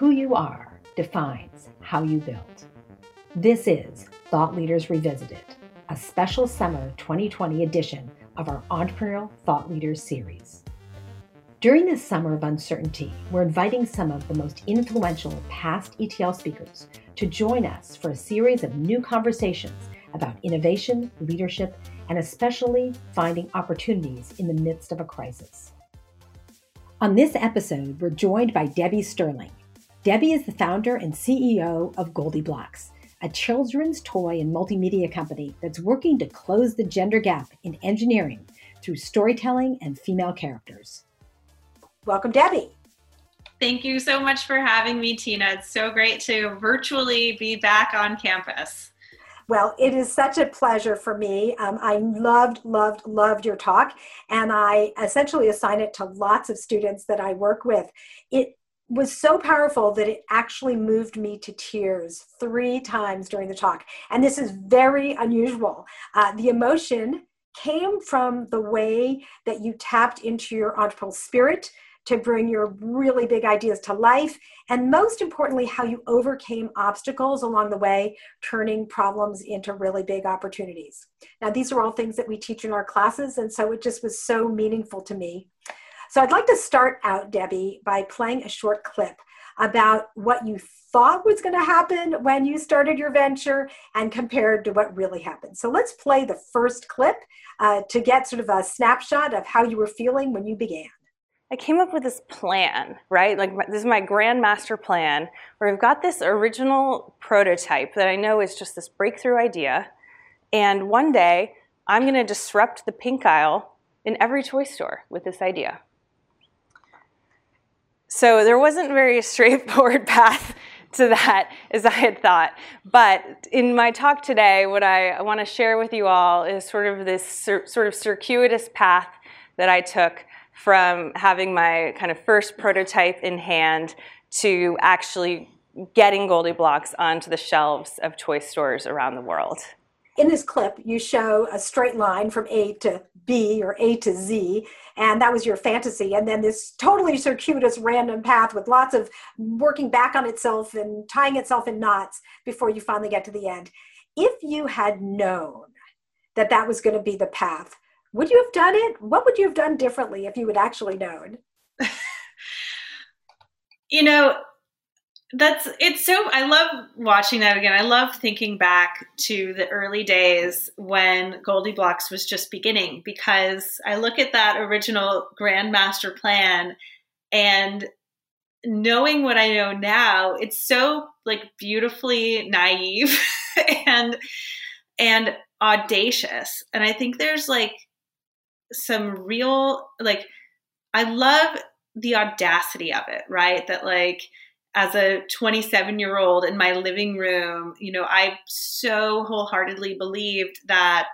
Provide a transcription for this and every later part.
who you are defines how you build. This is Thought Leaders Revisited, a special summer 2020 edition of our Entrepreneurial Thought Leaders series. During this summer of uncertainty, we're inviting some of the most influential past ETL speakers to join us for a series of new conversations about innovation, leadership, and especially finding opportunities in the midst of a crisis. On this episode, we're joined by Debbie Sterling. Debbie is the founder and CEO of GoldieBlox, a children's toy and multimedia company that's working to close the gender gap in engineering through storytelling and female characters. Welcome, Debbie. Thank you so much for having me, Tina. It's so great to virtually be back on campus. Well, it is such a pleasure for me. Um, I loved, loved, loved your talk, and I essentially assign it to lots of students that I work with. It was so powerful that it actually moved me to tears three times during the talk. And this is very unusual. Uh, the emotion came from the way that you tapped into your entrepreneurial spirit to bring your really big ideas to life. And most importantly, how you overcame obstacles along the way, turning problems into really big opportunities. Now, these are all things that we teach in our classes, and so it just was so meaningful to me. So I'd like to start out, Debbie, by playing a short clip about what you thought was going to happen when you started your venture and compared to what really happened. So let's play the first clip uh, to get sort of a snapshot of how you were feeling when you began. I came up with this plan, right? Like this is my grand master plan where I've got this original prototype that I know is just this breakthrough idea. And one day I'm going to disrupt the pink aisle in every toy store with this idea. So there wasn't very straightforward path to that as I had thought. But in my talk today, what I want to share with you all is sort of this sort of circuitous path that I took from having my kind of first prototype in hand to actually getting GoldieBlox onto the shelves of toy stores around the world. In this clip, you show a straight line from A to B or A to Z, and that was your fantasy. And then this totally circuitous random path with lots of working back on itself and tying itself in knots before you finally get to the end. If you had known that that was going to be the path, would you have done it? What would you have done differently if you had actually known? you know, that's it's so I love watching that again. I love thinking back to the early days when GoldieBlox was just beginning because I look at that original Grandmaster plan and knowing what I know now, it's so like beautifully naive and and audacious. And I think there's like some real like I love the audacity of it, right? That like as a 27 year old in my living room, you know, I so wholeheartedly believed that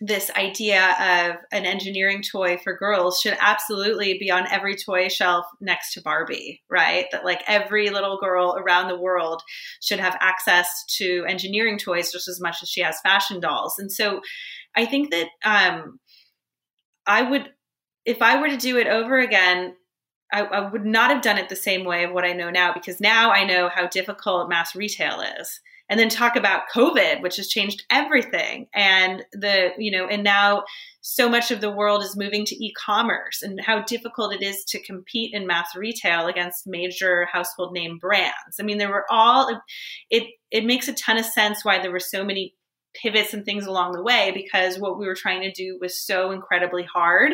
this idea of an engineering toy for girls should absolutely be on every toy shelf next to Barbie, right? That like every little girl around the world should have access to engineering toys just as much as she has fashion dolls. And so I think that um, I would, if I were to do it over again, I, I, would not have done it the same way of what I know now because now I know how difficult mass retail is. And then talk about COVID, which has changed everything. And the, you know, and now so much of the world is moving to e-commerce and how difficult it is to compete in mass retail against major household name brands. I mean, there were all it it makes a ton of sense why there were so many pivots and things along the way because what we were trying to do was so incredibly hard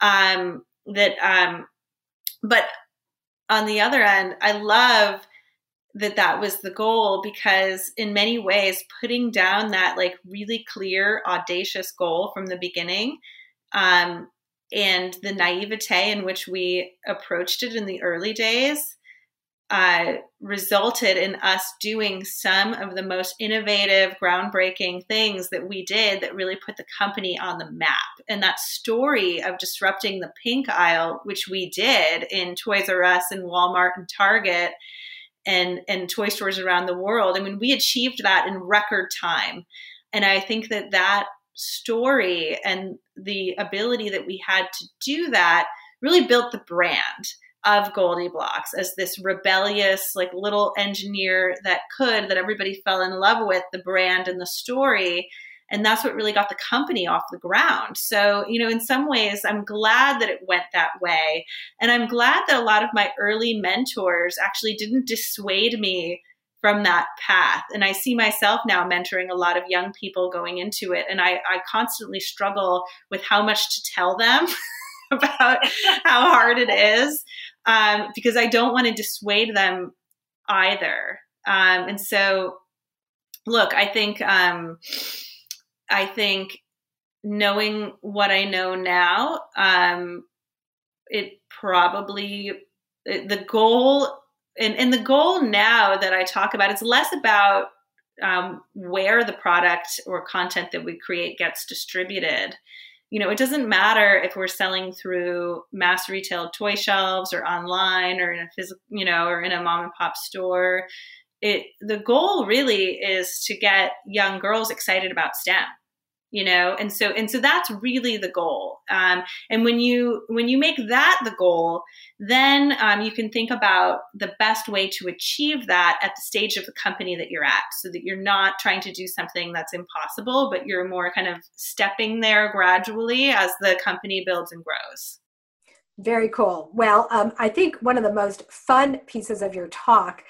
um, that um, but on the other end i love that that was the goal because in many ways putting down that like really clear audacious goal from the beginning um, and the naivete in which we approached it in the early days uh, resulted in us doing some of the most innovative, groundbreaking things that we did that really put the company on the map. And that story of disrupting the pink aisle, which we did in Toys R Us and Walmart and Target and, and toy stores around the world, I mean, we achieved that in record time. And I think that that story and the ability that we had to do that really built the brand of GoldieBlox as this rebellious, like little engineer that could, that everybody fell in love with the brand and the story. And that's what really got the company off the ground. So, you know, in some ways, I'm glad that it went that way. And I'm glad that a lot of my early mentors actually didn't dissuade me from that path. And I see myself now mentoring a lot of young people going into it. And I, I constantly struggle with how much to tell them about how hard it is um, because I don't want to dissuade them either. Um, and so, look, I think, um, I think knowing what I know now, um, it probably, the goal and, and the goal now that I talk about is less about um, where the product or content that we create gets distributed. You know, it doesn't matter if we're selling through mass retail toy shelves or online or in a physical, you know, or in a mom and pop store. It the goal really is to get young girls excited about STEM you know? And so and so that's really the goal. Um, and when you when you make that the goal then um, you can think about the best way to achieve that at the stage of the company that you're at so that you're not trying to do something that's impossible but you're more kind of stepping there gradually as the company builds and grows. Very cool. Well um, i think one of the most fun pieces of your talk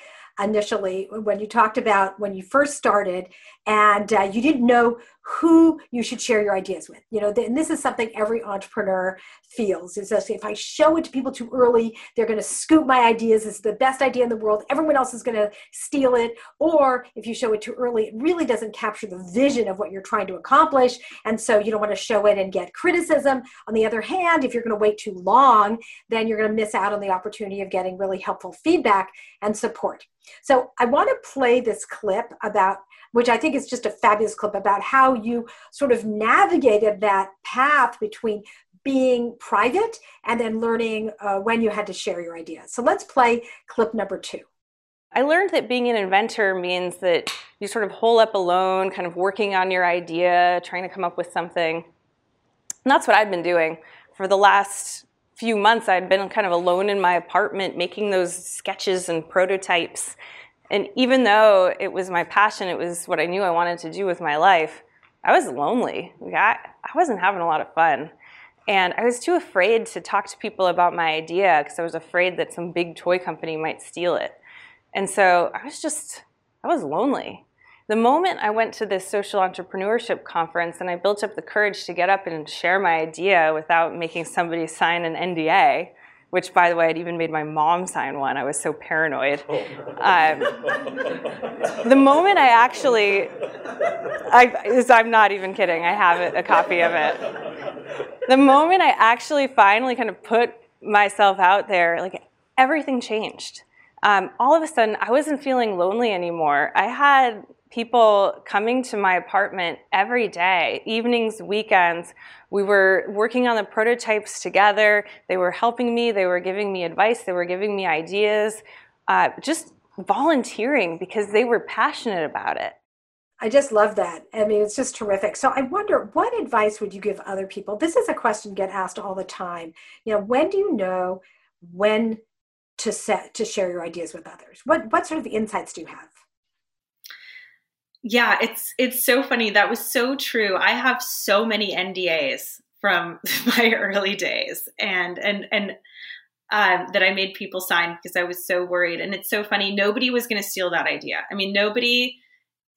initially when you talked about when you first started and uh, you didn't know who you should share your ideas with you know and this is something every entrepreneur feels. Is that if i show it to people too early they're going to scoop my ideas. It's the best idea in the world. Everyone else is going to steal it. Or if you show it too early it really doesn't capture the vision of what you're trying to accomplish. And so you don't want to show it and get criticism. On the other hand if you're going to wait too long then you're going to miss out on the opportunity of getting really helpful feedback and support. So I want to play this clip about, which I think is just a fabulous clip about how you sort of navigated that path between being private and then learning uh, when you had to share your ideas. So let's play clip number two. I learned that being an inventor means that you sort of hole up alone, kind of working on your idea, trying to come up with something. And that's what I've been doing for the last few months, I'd been kind of alone in my apartment making those sketches and prototypes. And even though it was my passion, it was what I knew I wanted to do with my life, I was lonely. I, I wasn't having a lot of fun. And I was too afraid to talk to people about my idea because I was afraid that some big toy company might steal it. And so I was just, I was lonely. The moment I went to this social entrepreneurship conference and I built up the courage to get up and share my idea without making somebody sign an NDA, which by the way, I'd even made my mom sign one. I was so paranoid. Um, the moment I actually, I, I'm not even kidding, I have it, a copy of it. The moment I actually finally kind of put myself out there, like everything changed. Um, all of a sudden, I wasn't feeling lonely anymore. I had people coming to my apartment every day, evenings, weekends. We were working on the prototypes together. They were helping me, they were giving me advice, they were giving me ideas, uh, just volunteering because they were passionate about it. I just love that. I mean, it's just terrific. So I wonder, what advice would you give other people? This is a question get asked all the time. You know, when do you know when to set to share your ideas with others? What what sort of insights do you have? Yeah, it's it's so funny. That was so true. I have so many NDAs from my early days, and and and um, that I made people sign because I was so worried. And it's so funny. Nobody was going to steal that idea. I mean, nobody,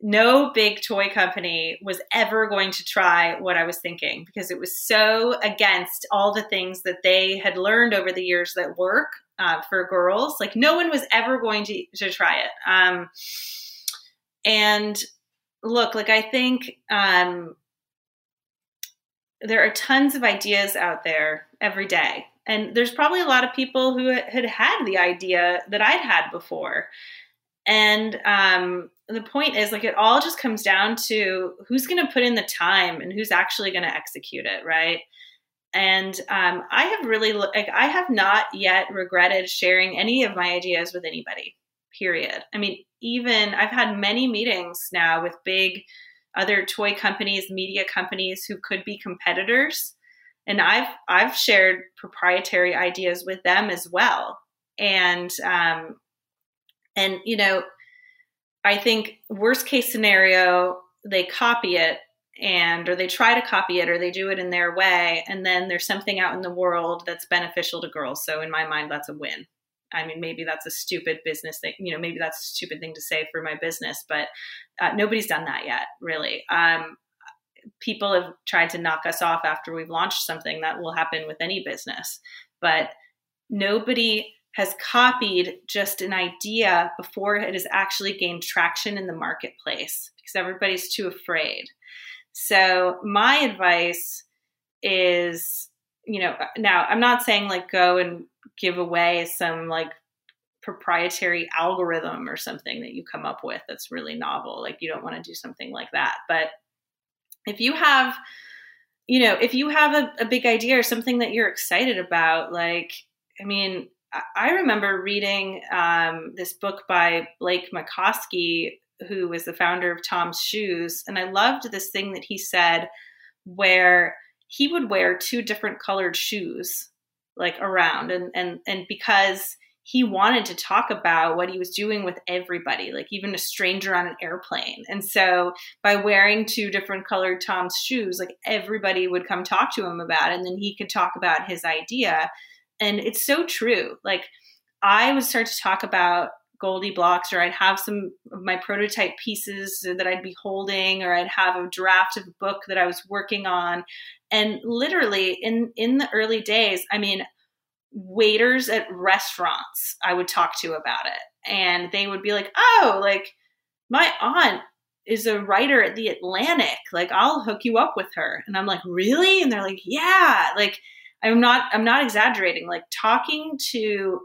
no big toy company was ever going to try what I was thinking because it was so against all the things that they had learned over the years that work uh, for girls. Like no one was ever going to to try it. Um, and look, like I think um, there are tons of ideas out there every day. And there's probably a lot of people who had had the idea that I'd had before. And um, the point is, like, it all just comes down to who's going to put in the time and who's actually going to execute it, right? And um, I have really, like, I have not yet regretted sharing any of my ideas with anybody, period. I mean, even I've had many meetings now with big other toy companies, media companies who could be competitors. And I've I've shared proprietary ideas with them as well. and um, and you know, I think worst case scenario, they copy it and or they try to copy it or they do it in their way and then there's something out in the world that's beneficial to girls so in my mind that's a win i mean maybe that's a stupid business thing you know maybe that's a stupid thing to say for my business but uh, nobody's done that yet really. Um, people have tried to knock us off after we've launched something that will happen with any business but nobody has copied just an idea before it has actually gained traction in the marketplace because everybody's too afraid. So my advice is, you know, now I'm not saying like go and give away some like proprietary algorithm or something that you come up with that's really novel. Like you don't want to do something like that. But if you have, you know, if you have a, a big idea or something that you're excited about, like, I mean, I remember reading um, this book by Blake Mycoskie who was the founder of TOMS Shoes. And I loved this thing that he said where he would wear two different colored shoes like around and and and because he wanted to talk about what he was doing with everybody, like even a stranger on an airplane. And so by wearing two different colored TOMS shoes, like everybody would come talk to him about it, and then he could talk about his idea. And it's so true. Like I would start to talk about GoldieBlox, or I'd have some of my prototype pieces that I'd be holding, or I'd have a draft of a book that I was working on. And literally in in the early days, I mean, waiters at restaurants I would talk to about it. And they would be like, oh, like my aunt is a writer at the Atlantic. Like I'll hook you up with her. And I'm like, really? And they're like, yeah. Like I'm not I'm not exaggerating. Like talking to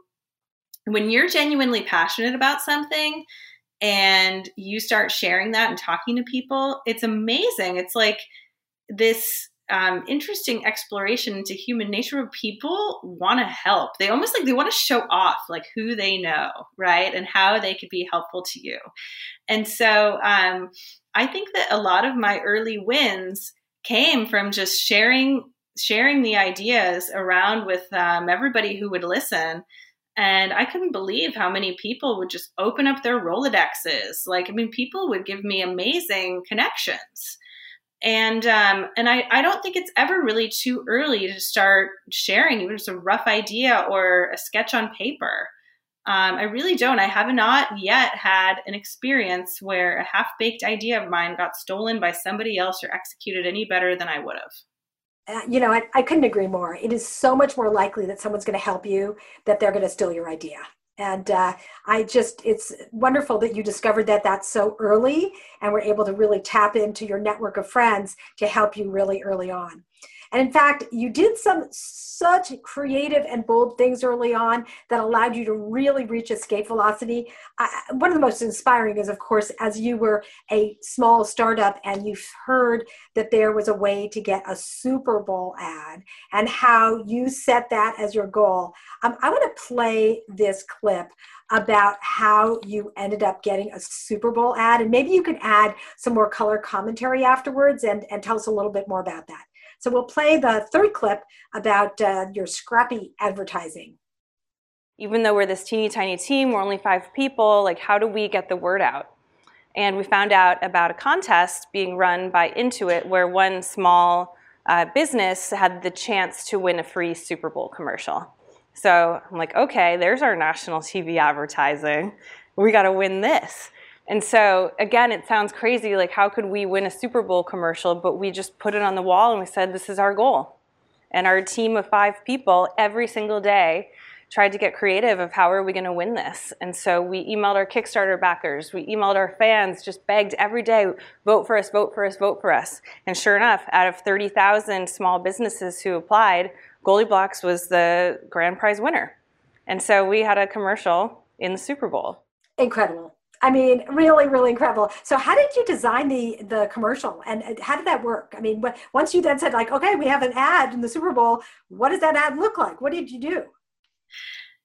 when you're genuinely passionate about something and you start sharing that and talking to people, it's amazing. It's like this um, interesting exploration into human nature where people want to help. They almost like they want to show off like who they know, right? And how they could be helpful to you. And so um, I think that a lot of my early wins came from just sharing sharing the ideas around with um, everybody who would listen and I couldn't believe how many people would just open up their Rolodexes. Like, I mean, people would give me amazing connections. And um, and I, I don't think it's ever really too early to start sharing even just a rough idea or a sketch on paper. Um, I really don't. I have not yet had an experience where a half baked idea of mine got stolen by somebody else or executed any better than I would have. Uh, you know, I, I couldn't agree more. It is so much more likely that someone's going to help you that they're going to steal your idea. And uh, I just, it's wonderful that you discovered that that's so early and were able to really tap into your network of friends to help you really early on. And in fact, you did some such creative and bold things early on that allowed you to really reach escape velocity. One of the most inspiring is, of course, as you were a small startup and you heard that there was a way to get a Super Bowl ad and how you set that as your goal. Um, I want to play this clip about how you ended up getting a Super Bowl ad. And maybe you can add some more color commentary afterwards and, and tell us a little bit more about that. So we'll play the third clip about uh, your scrappy advertising. Even though we're this teeny tiny team, we're only five people, like how do we get the word out? And we found out about a contest being run by Intuit where one small uh, business had the chance to win a free Super Bowl commercial. So I'm like, okay, there's our national TV advertising. We got to win this. And so, again, it sounds crazy like, how could we win a Super Bowl commercial? But we just put it on the wall and we said, this is our goal. And our team of five people every single day tried to get creative of how are we going to win this. And so we emailed our Kickstarter backers, we emailed our fans, just begged every day, vote for us, vote for us, vote for us. And sure enough, out of 30,000 small businesses who applied, GoldieBlox was the grand prize winner. And so we had a commercial in the Super Bowl. Incredible. I mean, really, really incredible. So, how did you design the the commercial, and how did that work? I mean, once you then said like, okay, we have an ad in the Super Bowl. What does that ad look like? What did you do?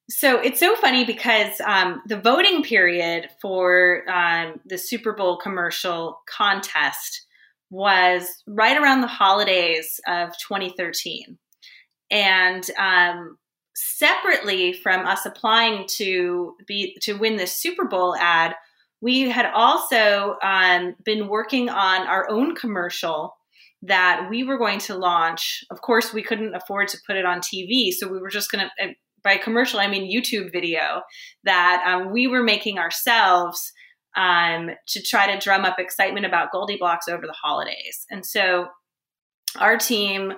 So it's so funny because um, the voting period for um, the Super Bowl commercial contest was right around the holidays of 2013, and um, separately from us applying to be to win this Super Bowl ad, we had also um, been working on our own commercial that we were going to launch. Of course, we couldn't afford to put it on TV, so we were just going to, by commercial, I mean YouTube video, that um, we were making ourselves um, to try to drum up excitement about GoldieBlox over the holidays. And so our team,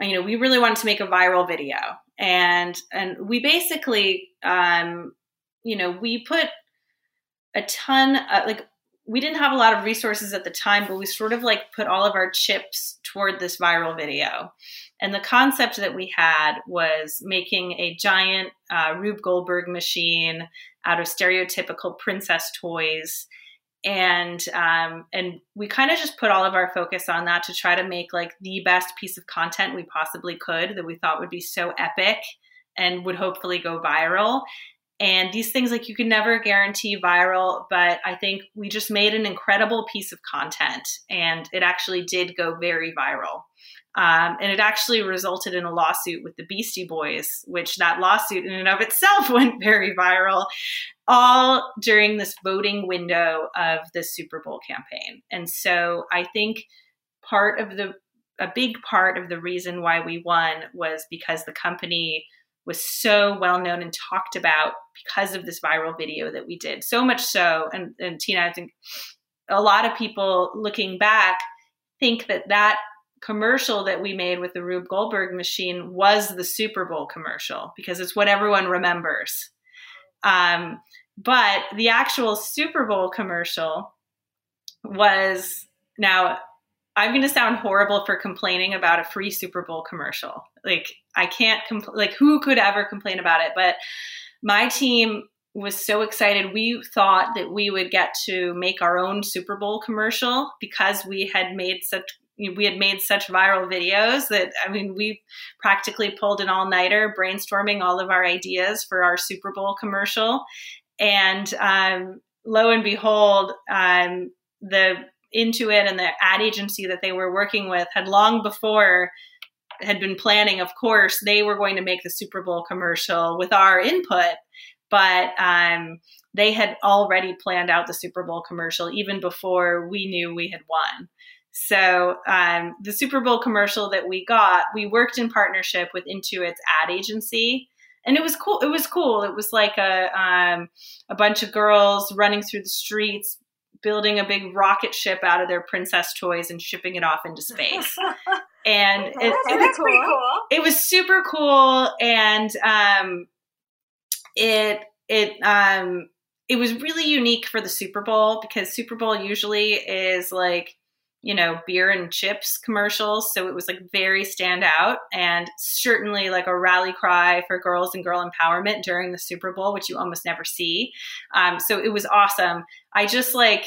you know, we really wanted to make a viral video. And and we basically um, you know, we put a ton of, like we didn't have a lot of resources at the time, but we sort of like put all of our chips toward this viral video. And the concept that we had was making a giant uh, Rube Goldberg machine out of stereotypical princess toys. And um, and we kind of just put all of our focus on that to try to make like the best piece of content we possibly could that we thought would be so epic and would hopefully go viral. And these things, like you can never guarantee viral, but I think we just made an incredible piece of content and it actually did go very viral. Um, and it actually resulted in a lawsuit with the Beastie Boys, which that lawsuit in and of itself went very viral, all during this voting window of the Super Bowl campaign. And so I think part of the, a big part of the reason why we won was because the company was so well known and talked about because of this viral video that we did. So much so, and, and Tina, I think a lot of people looking back think that that commercial that we made with the Rube Goldberg machine was the Super Bowl commercial because it's what everyone remembers. Um, but the actual Super Bowl commercial was now I'm going to sound horrible for complaining about a free Super Bowl commercial. Like I can't compl- like who could ever complain about it, but my team was so excited. We thought that we would get to make our own Super Bowl commercial because we had made such we had made such viral videos that I mean we practically pulled an all-nighter brainstorming all of our ideas for our Super Bowl commercial and um, lo and behold um, the Intuit and the ad agency that they were working with had long before had been planning, of course, they were going to make the Super Bowl commercial with our input, but um, they had already planned out the Super Bowl commercial even before we knew we had won. So um, the Super Bowl commercial that we got, we worked in partnership with Intuit's ad agency, and it was cool. It was cool. It was like a um, a bunch of girls running through the streets, building a big rocket ship out of their princess toys and shipping it off into space. and it, it, was cool. cool. it was super cool. And um, it it um, it was really unique for the Super Bowl because Super Bowl usually is like you know, beer and chips commercials. So it was like very standout and certainly like a rally cry for girls and girl empowerment during the Super Bowl, which you almost never see. Um, so it was awesome. I just like,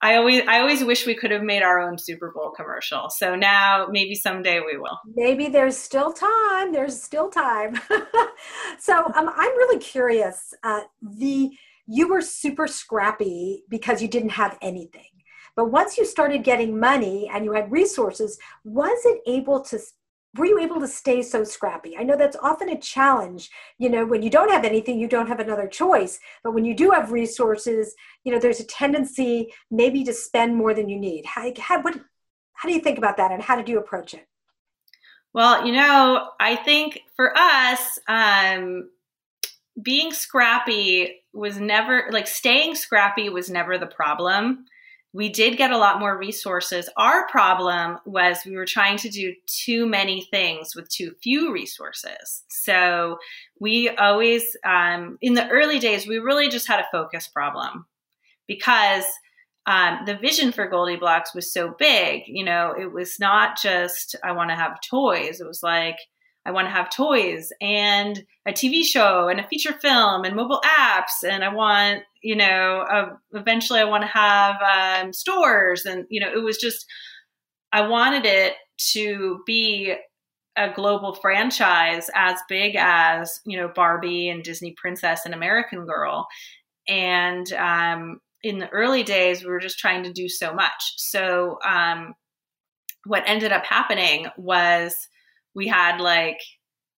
I always I always wish we could have made our own Super Bowl commercial. So now maybe someday we will. Maybe there's still time. There's still time. so um, I'm really curious. Uh, the you were super scrappy because you didn't have anything but once you started getting money and you had resources, was it able to were you able to stay so scrappy? I know that's often a challenge. You know, when you don't have anything, you don't have another choice. But when you do have resources, you know, there's a tendency maybe to spend more than you need. How, how, what, how do you think about that and how did you approach it? Well, you know, I think for us, um, being scrappy was never like staying scrappy was never the problem we did get a lot more resources. Our problem was we were trying to do too many things with too few resources. So we always, um, in the early days, we really just had a focus problem because um, the vision for GoldieBlox was so big. You know, it was not just, I want to have toys. It was like, I want to have toys and a TV show and a feature film and mobile apps. And I want, you know, uh, eventually I want to have um, stores. And, you know, it was just, I wanted it to be a global franchise as big as, you know, Barbie and Disney Princess and American Girl. And um, in the early days, we were just trying to do so much. So, um, what ended up happening was we had like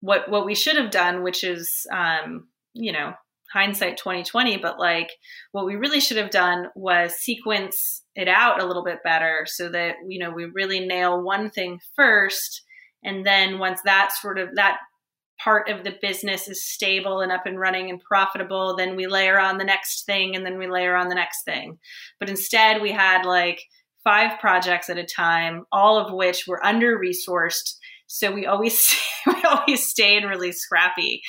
what what we should have done, which is um, you know hindsight 2020 but like what we really should have done was sequence it out a little bit better so that you know we really nail one thing first and then once that sort of that part of the business is stable and up and running and profitable then we layer on the next thing and then we layer on the next thing. But instead we had like five projects at a time all of which were under resourced so we always we always stayed really scrappy.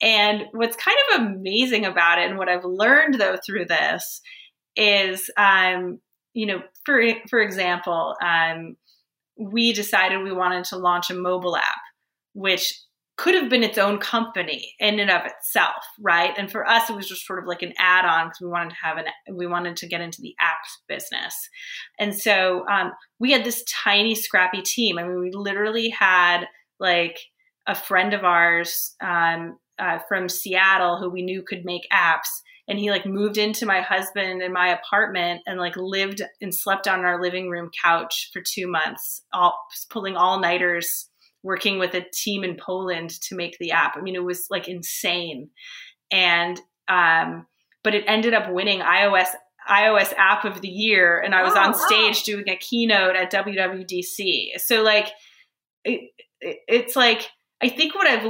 And what's kind of amazing about it, and what I've learned though through this, is, um, you know, for for example, um, we decided we wanted to launch a mobile app, which could have been its own company in and of itself, right? And for us, it was just sort of like an add-on because we wanted to have an we wanted to get into the apps business, and so um, we had this tiny, scrappy team. I mean, we literally had like a friend of ours um, uh, from Seattle who we knew could make apps. And he like moved into my husband and my apartment and like lived and slept on our living room couch for two months, all pulling all nighters, working with a team in Poland to make the app. I mean, it was like insane. And, um, but it ended up winning iOS iOS app of the year. And I was oh, on stage wow. doing a keynote at WWDC. So like, it, it, it's like, I think what I've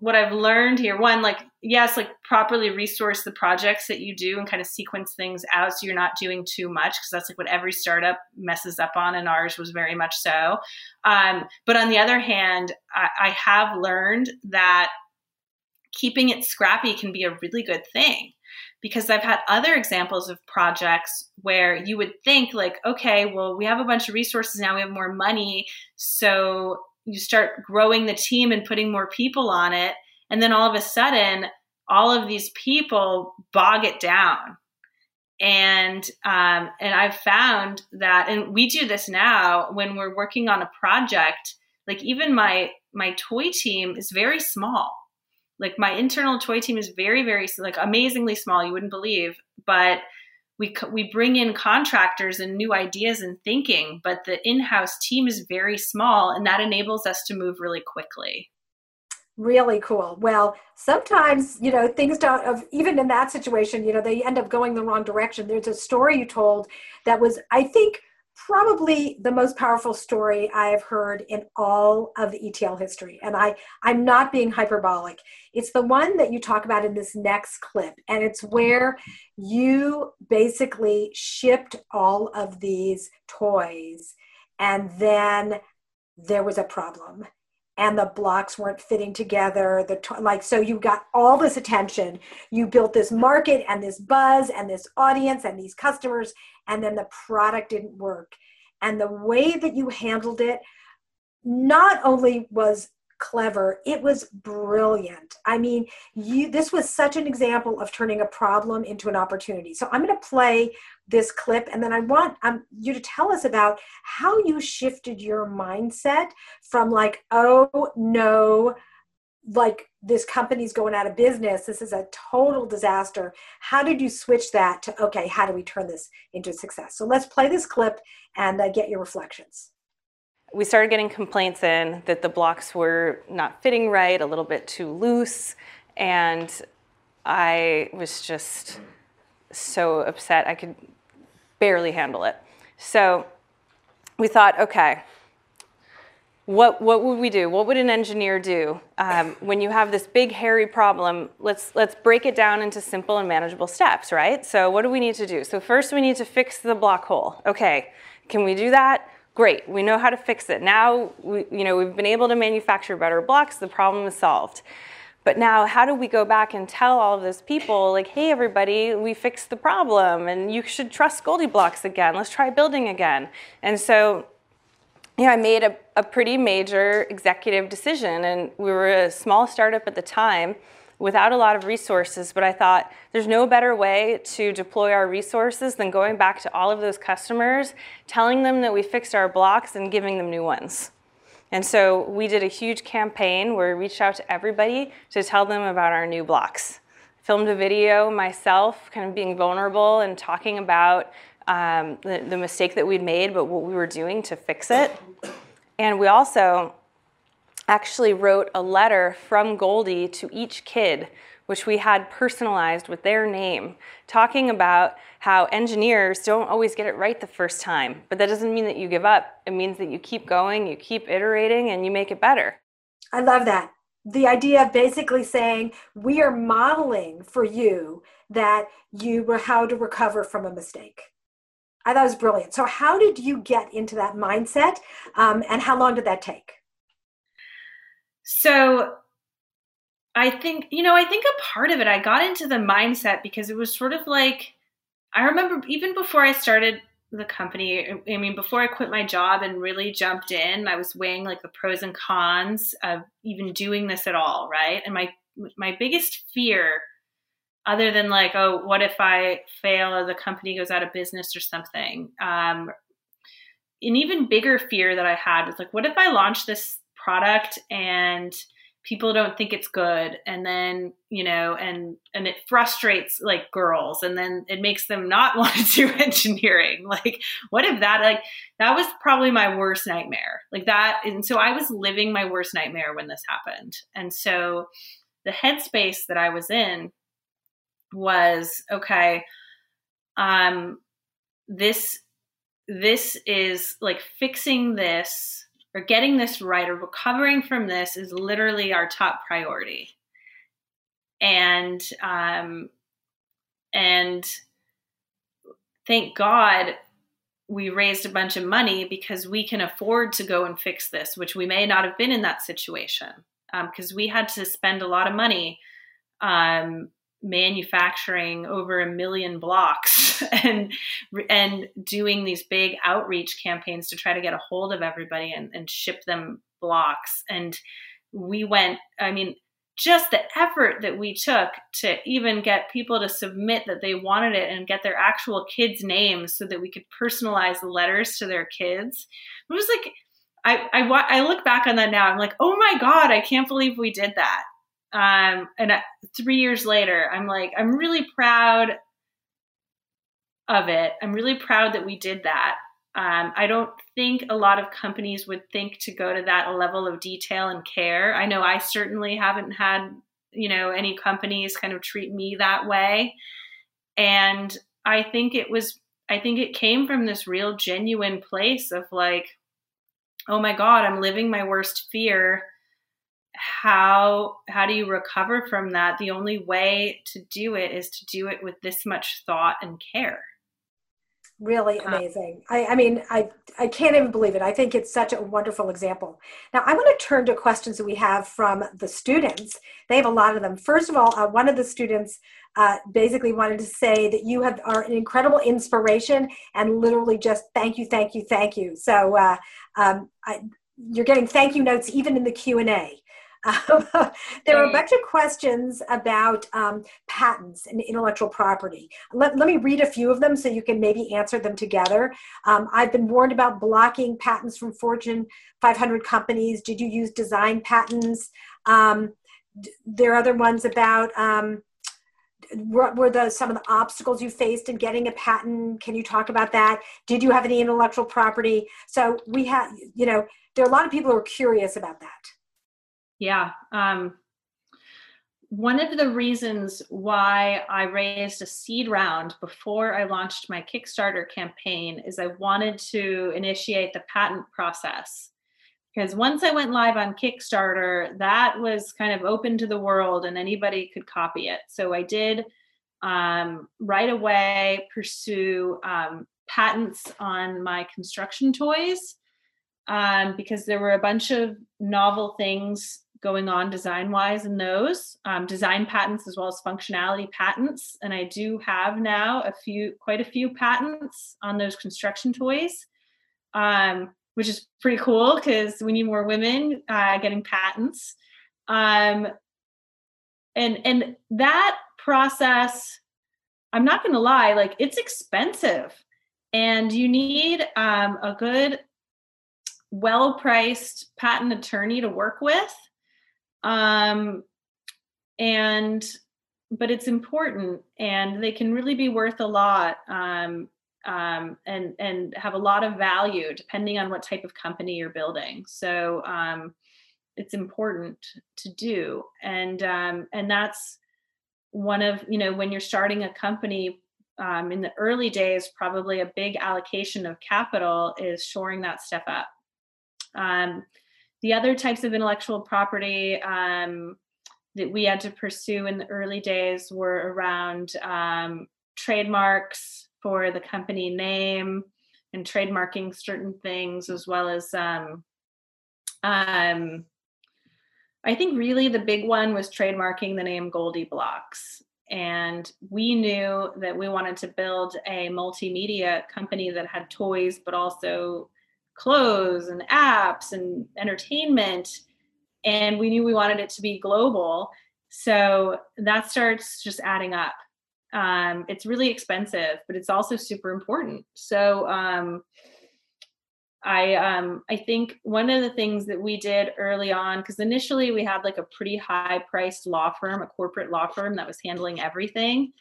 what I've learned here, one, like yes, like properly resource the projects that you do and kind of sequence things out so you're not doing too much because that's like what every startup messes up on, and ours was very much so. Um, but on the other hand, I, I have learned that keeping it scrappy can be a really good thing because I've had other examples of projects where you would think like, okay, well, we have a bunch of resources now, we have more money, so you start growing the team and putting more people on it and then all of a sudden all of these people bog it down. And um, and i've found that and we do this now when we're working on a project like even my my toy team is very small. Like my internal toy team is very very like amazingly small you wouldn't believe but we we bring in contractors and new ideas and thinking but the in-house team is very small and that enables us to move really quickly. Really cool. Well sometimes you know things don't even in that situation you know they end up going the wrong direction. There's a story you told that was i think probably the most powerful story I have heard in all of ETL history. And I, I'm not being hyperbolic. It's the one that you talk about in this next clip. And it's where you basically shipped all of these toys and then there was a problem and the blocks weren't fitting together the like so you got all this attention. You built this market and this buzz and this audience and these customers and then the product didn't work. And the way that you handled it not only was clever it was brilliant. I mean you this was such an example of turning a problem into an opportunity. So i'm going to play this clip and then i want um, you to tell us about how you shifted your mindset from like oh no like this company's going out of business this is a total disaster. How did you switch that to okay how do we turn this into success? So let's play this clip and uh, get your reflections. We started getting complaints in that the blocks were not fitting right, a little bit too loose, and I was just so upset. I could barely handle it. So we thought, okay, what, what would we do? What would an engineer do um, when you have this big hairy problem? Let's, let's break it down into simple and manageable steps, right? So what do we need to do? So first we need to fix the block hole. Okay, can we do that? Great, we know how to fix it. Now, we, you know, we've been able to manufacture better blocks, the problem is solved. But now, how do we go back and tell all of those people, like, hey, everybody, we fixed the problem and you should trust GoldieBlox again. Let's try building again. And so, you know, I made a, a pretty major executive decision, and we were a small startup at the time without a lot of resources, but I thought there's no better way to deploy our resources than going back to all of those customers, telling them that we fixed our blocks and giving them new ones. And so we did a huge campaign where we reached out to everybody to tell them about our new blocks. Filmed a video myself, kind of being vulnerable and talking about um, the, the mistake that we'd made, but what we were doing to fix it. And we also actually wrote a letter from Goldie to each kid, which we had personalized with their name, talking about how engineers don't always get it right the first time. But that doesn't mean that you give up. It means that you keep going, you keep iterating, and you make it better. I love that. The idea of basically saying, we are modeling for you that you were how to recover from a mistake. I thought it was brilliant. So, how did you get into that mindset, um, and how long did that take? So, I think you know, I think a part of it, I got into the mindset because it was sort of like I remember even before I started the company, I mean, before I quit my job and really jumped in, I was weighing like the pros and cons of even doing this at all, right? And my my biggest fear other than like, oh, what if I fail or the company goes out of business or something? Um, an even bigger fear that I had was like, what if I launch this product and people don't think it's good and then you know and and it frustrates like girls and then it makes them not want to do engineering. Like what if that like that was probably my worst nightmare. Like that and so i was living my worst nightmare when this happened. And so the headspace that i was in was okay um this this is like fixing this or getting this right or recovering from this is literally our top priority. And um and thank god we raised a bunch of money because we can afford to go and fix this which we may not have been in that situation because um, we had to spend a lot of money um, manufacturing over a million blocks and and doing these big outreach campaigns to try to get a hold of everybody and, and ship them blocks. And we went i mean just the effort that we took to even get people to submit that they wanted it and get their actual kids names so that we could personalize the letters to their kids. It was like I, I, I look back on that now i'm like oh my god i can't believe we did that um, and three years later, I'm like, I'm really proud of it. I'm really proud that we did that. Um, I don't think a lot of companies would think to go to that level of detail and care. I know I certainly haven't had, you know, any companies kind of treat me that way. And I think it was, I think it came from this real genuine place of like, oh my God, I'm living my worst fear how how do you recover from that? The only way to do it is to do it with this much thought and care. Really amazing. I, I mean i i can't even believe it. I think it's such a wonderful example. Now i want to turn to questions that we have from the students. They have a lot of them. First of all uh, one of the students uh, basically wanted to say that you have are an incredible inspiration and literally just thank you thank you thank you. So uh, um, I, you're getting thank you notes even in the q&a there were a bunch of questions about um, patents and intellectual property. Let, let me read a few of them so you can maybe answer them together. Um, I've been warned about blocking patents from Fortune 500 companies. Did you use design patents? Um, there are other ones about um, what were the some of the obstacles you faced in getting a patent can you talk about that did you have any intellectual property so we have you know there are a lot of people who are curious about that yeah. Um, one of the reasons why I raised a seed round before I launched my Kickstarter campaign is I wanted to initiate the patent process. Because once I went live on Kickstarter, that was kind of open to the world and anybody could copy it. So I did um, right away pursue um, patents on my construction toys um, because there were a bunch of novel things going on design wise in those um, design patents as well as functionality patents. And i do have now a few quite a few patents on those construction toys um, which is pretty cool because we need more women uh, getting patents. Um, and and that process i'm not going to lie like it's expensive. And you need um, a good well priced patent attorney to work with. Um, and but it's important and they can really be worth a lot um, um, and and have a lot of value depending on what type of company you're building. So um, it's important to do and um, and that's one of you know when you're starting a company um, in the early days probably a big allocation of capital is shoring that stuff up um, the other types of intellectual property um, that we had to pursue in the early days were around um, trademarks for the company name and trademarking certain things as well as um, um, I think really the big one was trademarking the name GoldieBlox. And we knew that we wanted to build a multimedia company that had toys, but also clothes and apps and entertainment. And we knew we wanted it to be global. So that starts just adding up. Um, it's really expensive, but it's also super important. So um, I um I think one of the things that we did early on because initially we had like a pretty high priced law firm, a corporate law firm that was handling everything,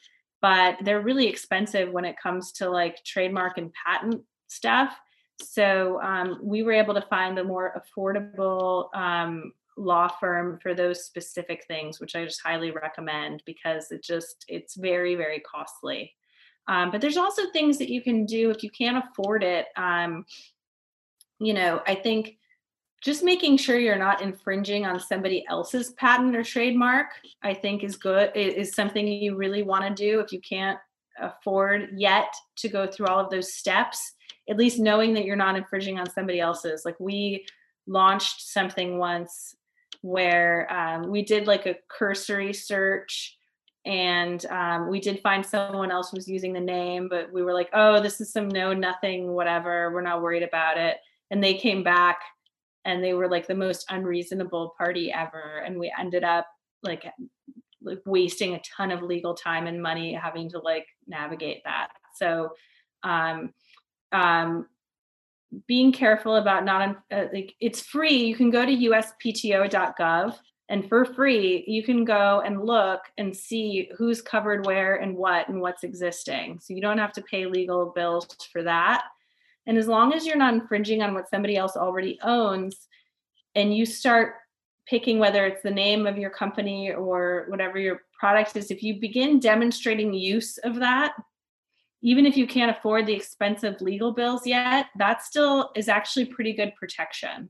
but they're really expensive when it comes to like trademark and patent stuff. So um, we were able to find the more affordable um, law firm for those specific things, which I just highly recommend because it just it's very very costly. Um, but there's also things that you can do if you can't afford it. Um, you know, I think just making sure you're not infringing on somebody else's patent or trademark, I think is good, is something you really want to do if you can't afford yet to go through all of those steps, at least knowing that you're not infringing on somebody else's. Like we launched something once where um, we did like a cursory search and um, we did find someone else was using the name but we were like oh this is some no nothing whatever we're not worried about it. And they came back and they were like the most unreasonable party ever. And we ended up like like wasting a ton of legal time and money having to like navigate that. So um um being careful about not uh, like it's free you can go to uspto.gov and for free you can go and look and see who's covered where and what and what's existing. So you don't have to pay legal bills for that. And as long as you're not infringing on what somebody else already owns, and you start picking whether it's the name of your company or whatever your product is, if you begin demonstrating use of that, even if you can't afford the expensive legal bills yet, that still is actually pretty good protection.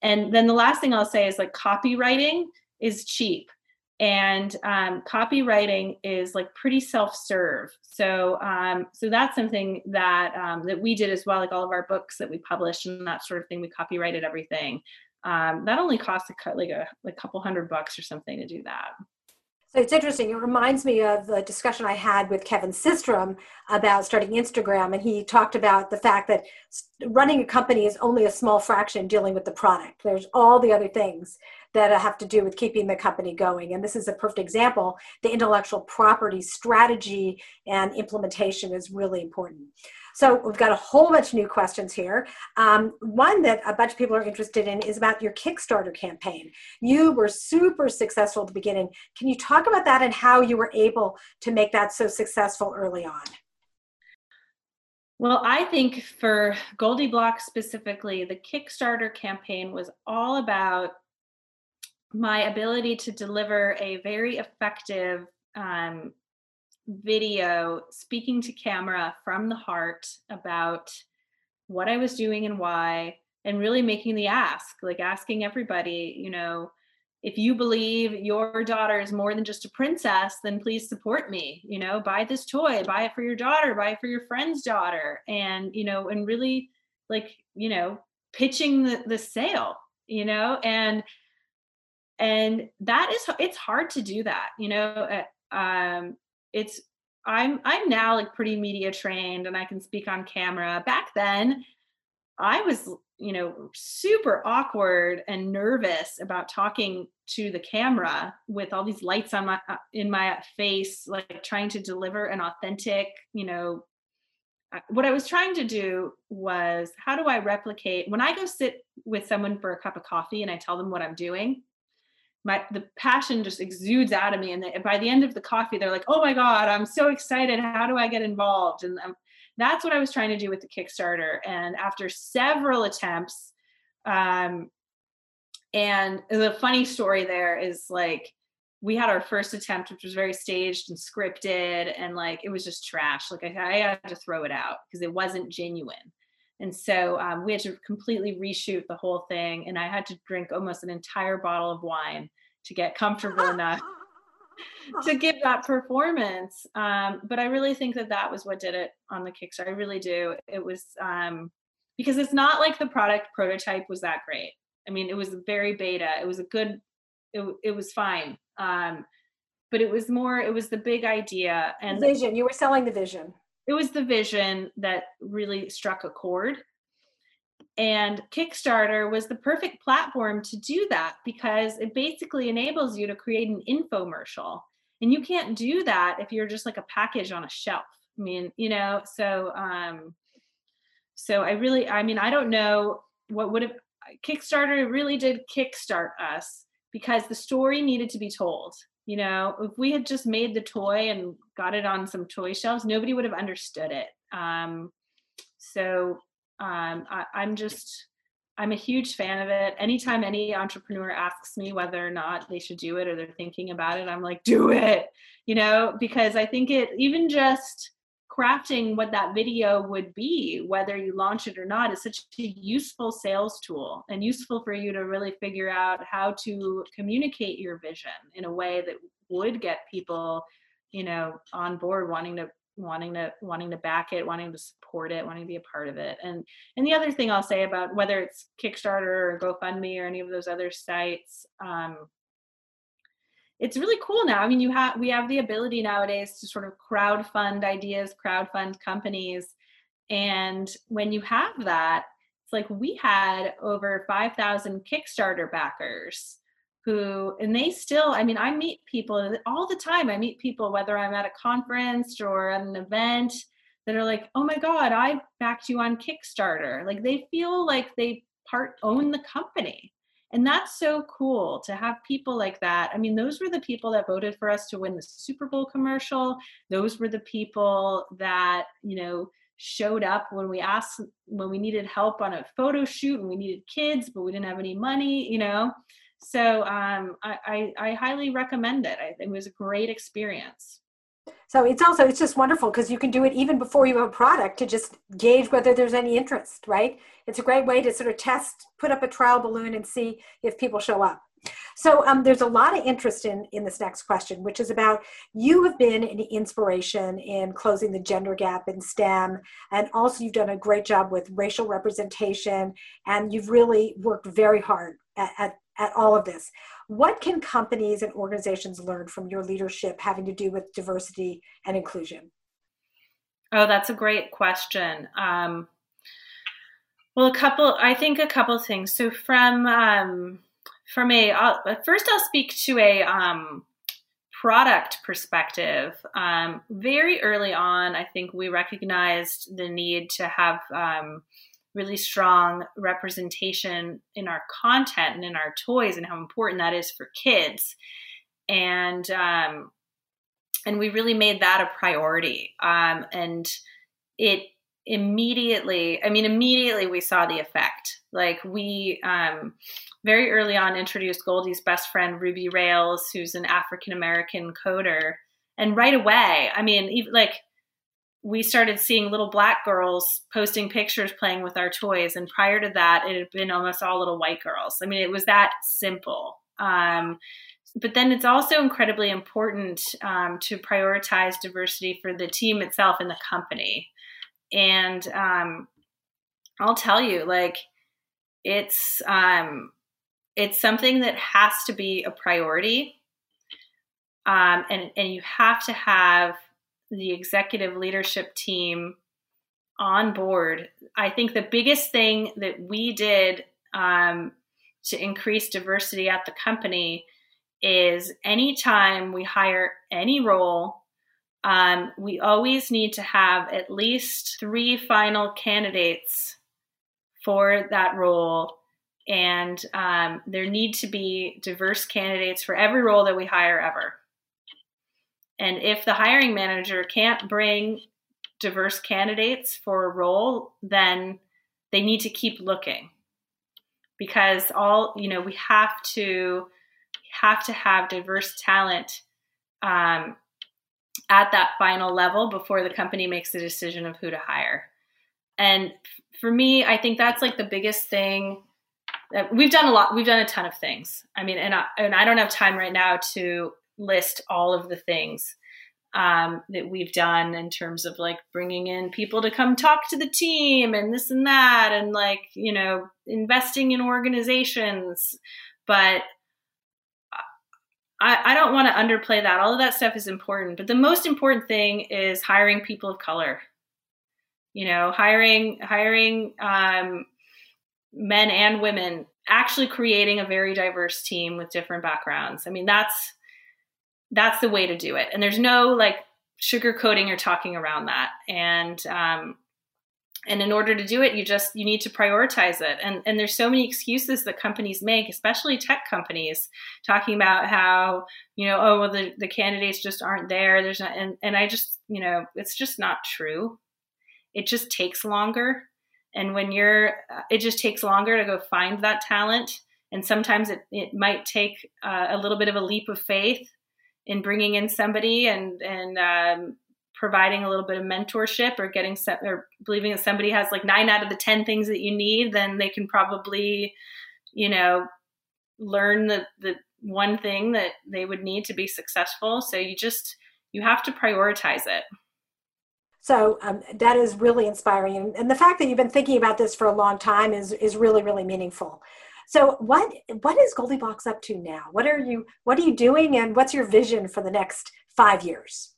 And then the last thing I'll say is like copyrighting is cheap. And um, copyrighting is like pretty self-serve. So um, so that's something that um, that we did as well like all of our books that we published and that sort of thing we copyrighted everything. Um, that only cost a like a like couple hundred bucks or something to do that so it's interesting. It reminds me of the discussion I had with Kevin Systrom about starting Instagram. And he talked about the fact that running a company is only a small fraction dealing with the product. There's all the other things that have to do with keeping the company going. And this is a perfect example. The intellectual property strategy and implementation is really important. So we've got a whole bunch of new questions here. Um, one that a bunch of people are interested in is about your Kickstarter campaign. You were super successful at the beginning. Can you talk about that and how you were able to make that so successful early on? Well, I think for GoldieBlox specifically, the Kickstarter campaign was all about my ability to deliver a very effective um, video speaking to camera from the heart about what I was doing and why, and really making the ask, like asking everybody, you know, if you believe your daughter is more than just a princess, then please support me. You know, buy this toy, buy it for your daughter, buy it for your friend's daughter, and you know, and really like you know, pitching the the sale. You know, and and that is it's hard to do that. You know, uh, um, it's i'm i'm now like pretty media trained and i can speak on camera. Back then i was you know super awkward and nervous about talking to the camera with all these lights on my uh, in my face like trying to deliver an authentic you know uh, what i was trying to do was how do i replicate when i go sit with someone for a cup of coffee and i tell them what i'm doing my the passion just exudes out of me and by the end of the coffee they're like oh my god i'm so excited how do i get involved and um, that's what i was trying to do with the kickstarter and after several attempts um, And the funny story there is like we had our first attempt, which was very staged and scripted, and like it was just trash. Like I, I had to throw it out because it wasn't genuine. And so um, we had to completely reshoot the whole thing, and I had to drink almost an entire bottle of wine to get comfortable enough to give that performance. Um, but I really think that that was what did it on the Kickstarter. I really do. It was um, because it's not like the product prototype was that great. I mean, it was very beta. It was a good. It, it was fine um, but it was more, it was the big idea and vision. You were selling the vision. It was the vision that really struck a chord. And Kickstarter was the perfect platform to do that because it basically enables you to create an infomercial. And you can't do that if you're just like a package on a shelf. I mean, you know, so um so I really I mean, I don't know what would have Kickstarter really did kickstart us because the story needed to be told. You know, if we had just made the toy and got it on some toy shelves, nobody would have understood it. Um, so um, I, I'm just, I'm a huge fan of it. Anytime any entrepreneur asks me whether or not they should do it or they're thinking about it, I'm like, do it, you know, because I think it even just crafting what that video would be, whether you launch it or not, is such a useful sales tool and useful for you to really figure out how to communicate your vision in a way that would get people, you know, on board wanting to wanting to wanting to back it wanting to support it wanting to be a part of it. And and the other thing i'll say about whether it's kickstarter or gofundme or any of those other sites um, it's really cool now. I mean, you have we have the ability nowadays to sort of crowd fund ideas, crowd fund companies. And when you have that, it's like we had over 5,000 Kickstarter backers who, and they still, I mean, I meet people all the time. I meet people, whether I'm at a conference or at an event, that are like, oh my God, I backed you on Kickstarter. Like they feel like they part own the company. And that's so cool to have people like that. I mean, those were the people that voted for us to win the Super Bowl commercial. Those were the people that, you know, showed up when we asked when we needed help on a photo shoot and we needed kids, but we didn't have any money, you know. So um, I, I, I highly recommend it. I, it was a great experience. So it's also it's just wonderful because you can do it even before you have a product to just gauge whether there's any interest, right? It's a great way to sort of test, put up a trial balloon and see if people show up. So um, there's a lot of interest in in this next question, which is about you have been an inspiration in closing the gender gap in STEM, and also you've done a great job with racial representation, and you've really worked very hard at, at, at all of this. What can companies and organizations learn from your leadership having to do with diversity and inclusion? Oh, that's a great question. Um, well, a couple. I think a couple things. So from um, from a I'll, first, I'll speak to a um, product perspective. Um, very early on, I think we recognized the need to have um, really strong representation in our content and in our toys and how important that is for kids. And um, and we really made that a priority um, and it immediately i mean immediately we saw the effect. Like we um, very early on introduced goldie's best friend ruby rails who's an african american coder. And right away i mean even like we started seeing little black girls posting pictures playing with our toys. And prior to that, it had been almost all little white girls. I mean, it was that simple. Um, but then it's also incredibly important um, to prioritize diversity for the team itself and the company. And um, I'll tell you, like, it's um, it's something that has to be a priority, um, and and you have to have the executive leadership team on board. I think the biggest thing that we did um, to increase diversity at the company is anytime we hire any role, um, we always need to have at least three final candidates for that role. And um, there need to be diverse candidates for every role that we hire ever. And if the hiring manager can't bring diverse candidates for a role, then they need to keep looking. because all you know we have to have to have diverse talent um, at that final level before the company makes the decision of who to hire. And for me, I think that's like the biggest thing. That we've done a lot. We've done a ton of things. I mean, and I, and I don't have time right now to list all of the things um, that we've done in terms of like bringing in people to come talk to the team and this and that, and like you know investing in organizations. But I, I don't want to underplay that. All of that stuff is important, but the most important thing is hiring people of color. You know, hiring hiring um, men and women, actually creating a very diverse team with different backgrounds. I mean, that's that's the way to do it. And there's no like sugarcoating or talking around that. And um, and in order to do it you just you need to prioritize it. And and there's so many excuses that companies make especially tech companies talking about how you know oh well the, the candidates just aren't there. There's not and, and i just you know it's just not true. It just takes longer. And when you're it just takes longer to go find that talent. And sometimes it, it might take uh, a little bit of a leap of faith in bringing in somebody and and um, providing a little bit of mentorship or getting set or believing that somebody has like nine out of the 10 things that you need, then they can probably, you know, learn the, the one thing that they would need to be successful. So you just, you have to prioritize it. So um, that is really inspiring, and, and the fact that you've been thinking about this for a long time is is really really meaningful. So what what is GoldieBlox up to now? What are you what are you doing, and what's your vision for the next five years?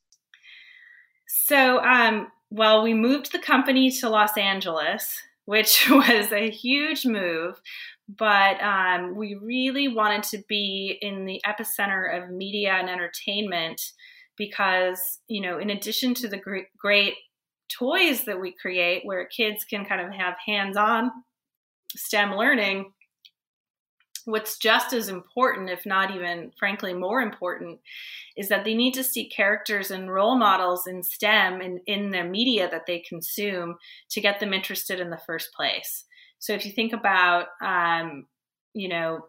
So, um, well, we moved the company to Los Angeles, which was a huge move, but um, we really wanted to be in the epicenter of media and entertainment because, you know, in addition to the great, great toys that we create where kids can kind of have hands on STEM learning, what's just as important, if not even frankly more important, is that they need to see characters and role models in STEM and in, the media that they consume to get them interested in the first place. So if you think about, um, you know,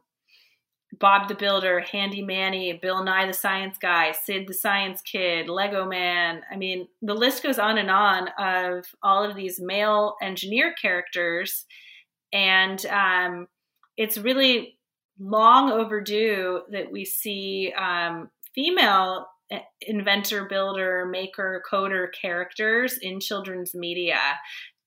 Bob the Builder, Handy Manny, Bill Nye the Science Guy, Sid the Science Kid, Lego Man. I mean, the list goes on and on of all of these male engineer characters. And um, it's really long overdue that we see um, female eh, inventor, builder, maker, coder characters in children's media.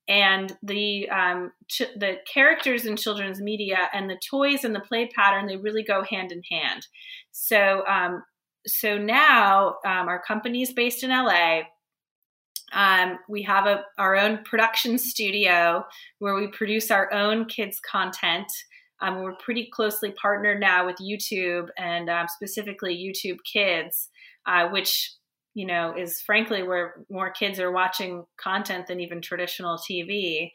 And the um, ch- the characters in children's media and the toys and the play pattern they really go hand in hand. So um, so now um, our company is based in LA. Um, we have a, our own production studio where we produce our own kids content um, we're pretty closely partnered now with YouTube and um, specifically YouTube Kids, uh, which you know is frankly where more kids are watching content than even traditional TV,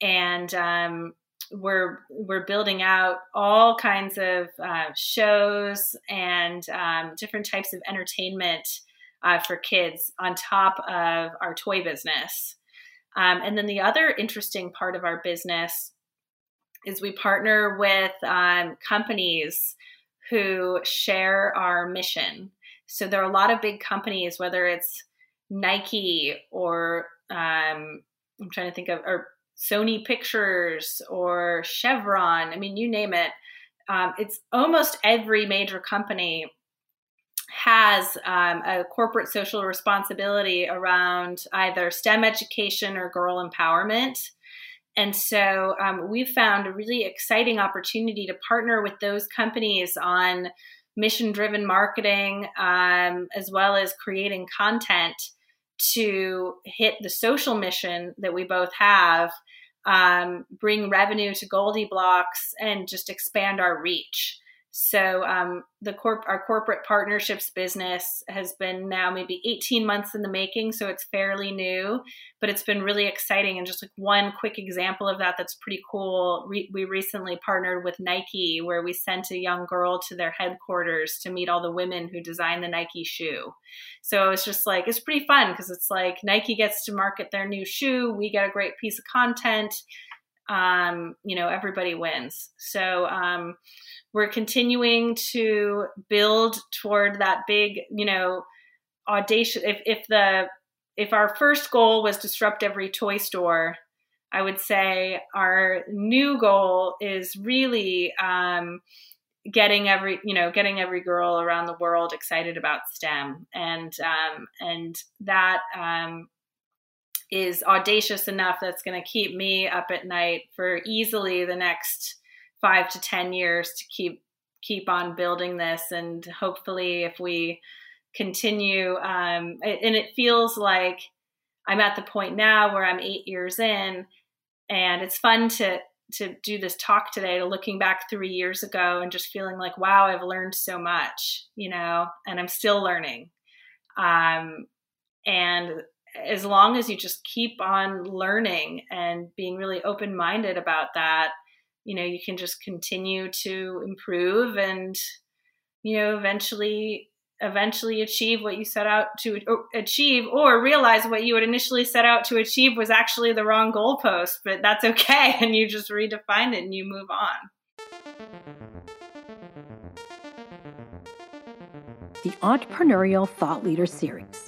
and um, we're we're building out all kinds of uh, shows and um, different types of entertainment uh, for kids on top of our toy business. Um, and then the other interesting part of our business is we partner with um, companies who share our mission. So there are a lot of big companies, whether it's Nike or um, I'm trying to think of or Sony Pictures or Chevron. I mean, you name it. Um, it's almost every major company has um, a corporate social responsibility around either STEM education or girl empowerment. And so um, we've found a really exciting opportunity to partner with those companies on mission driven marketing um, as well as creating content to hit the social mission that we both have, um, bring revenue to GoldieBlox, and just expand our reach. So um, the corp our corporate partnerships business has been now maybe 18 months in the making, so it's fairly new, but it's been really exciting. And just like one quick example of that that's pretty cool, Re- we recently partnered with Nike, where we sent a young girl to their headquarters to meet all the women who designed the Nike shoe. So it's just like it's pretty fun because it's like Nike gets to market their new shoe, we get a great piece of content um, you know, everybody wins. So um, we're continuing to build toward that big, you know, audacious. If, if the if our first goal was disrupt every toy store, I would say our new goal is really um, getting every you know getting every girl around the world excited about STEM, and um, and that um, is audacious enough that's going to keep me up at night for easily the next five to ten years to keep keep on building this, and hopefully, if we continue, um, and it feels like I'm at the point now where I'm eight years in, and it's fun to to do this talk today to looking back three years ago and just feeling like wow i've learned so much you know and i'm still learning. Um, and as long as you just keep on learning and being really open-minded about that you know you can just continue to improve and you know eventually eventually achieve what you set out to achieve or realize what you had initially set out to achieve was actually the wrong goalpost but that's okay and you just redefine it and you move on. The entrepreneurial thought leader series